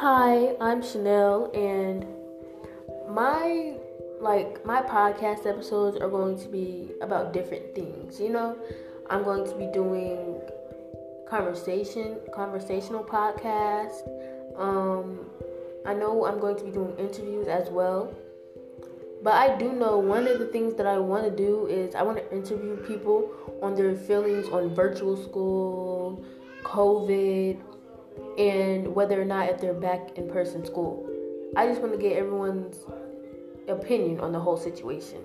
Hi, I'm Chanel, and my like my podcast episodes are going to be about different things. You know, I'm going to be doing conversation, conversational podcast. Um, I know I'm going to be doing interviews as well. But I do know one of the things that I want to do is I want to interview people on their feelings on virtual school, COVID, whether or not if they're back in person school. I just want to get everyone's opinion on the whole situation.